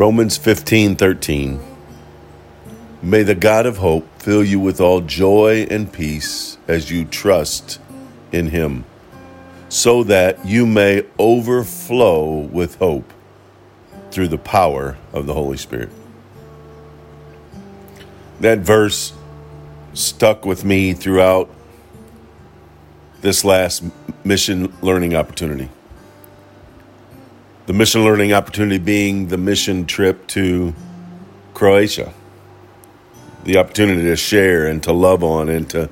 Romans 15 13. May the God of hope fill you with all joy and peace as you trust in him, so that you may overflow with hope through the power of the Holy Spirit. That verse stuck with me throughout this last mission learning opportunity. The mission learning opportunity being the mission trip to Croatia. The opportunity to share and to love on and to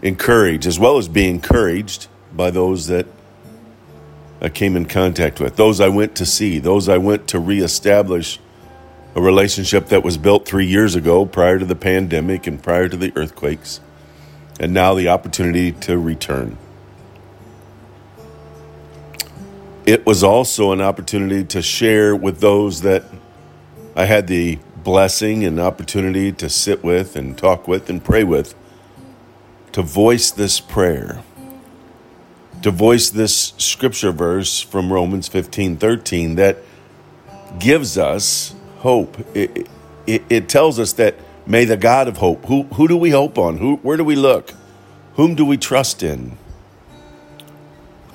encourage, as well as be encouraged by those that I came in contact with, those I went to see, those I went to reestablish a relationship that was built three years ago prior to the pandemic and prior to the earthquakes, and now the opportunity to return. It was also an opportunity to share with those that I had the blessing and opportunity to sit with and talk with and pray with, to voice this prayer, to voice this scripture verse from Romans 15 13 that gives us hope. It, it, it, tells us that may the God of hope, who, who do we hope on? Who, where do we look? Whom do we trust in?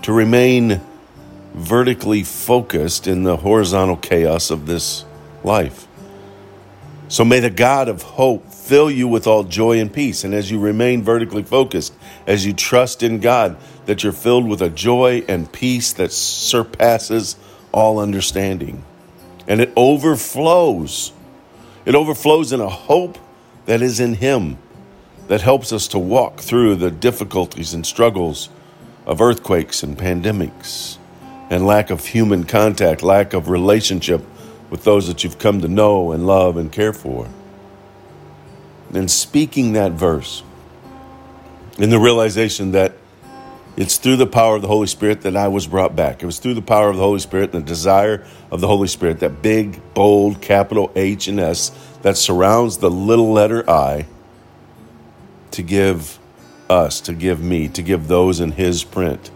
To remain vertically focused in the horizontal chaos of this life. So may the God of hope fill you with all joy and peace. And as you remain vertically focused, as you trust in God, that you're filled with a joy and peace that surpasses all understanding and it overflows. It overflows in a hope that is in Him that helps us to walk through the difficulties and struggles of earthquakes and pandemics and lack of human contact, lack of relationship with those that you've come to know and love and care for. And speaking that verse in the realization that it's through the power of the Holy Spirit that I was brought back. It was through the power of the Holy Spirit and the desire of the Holy Spirit, that big, bold, capital H and S that surrounds the little letter I, to give us, to give me, to give those in His print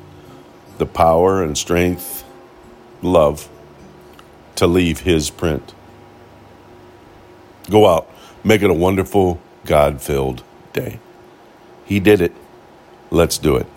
the power and strength, love to leave His print. Go out, make it a wonderful, God filled day. He did it. Let's do it.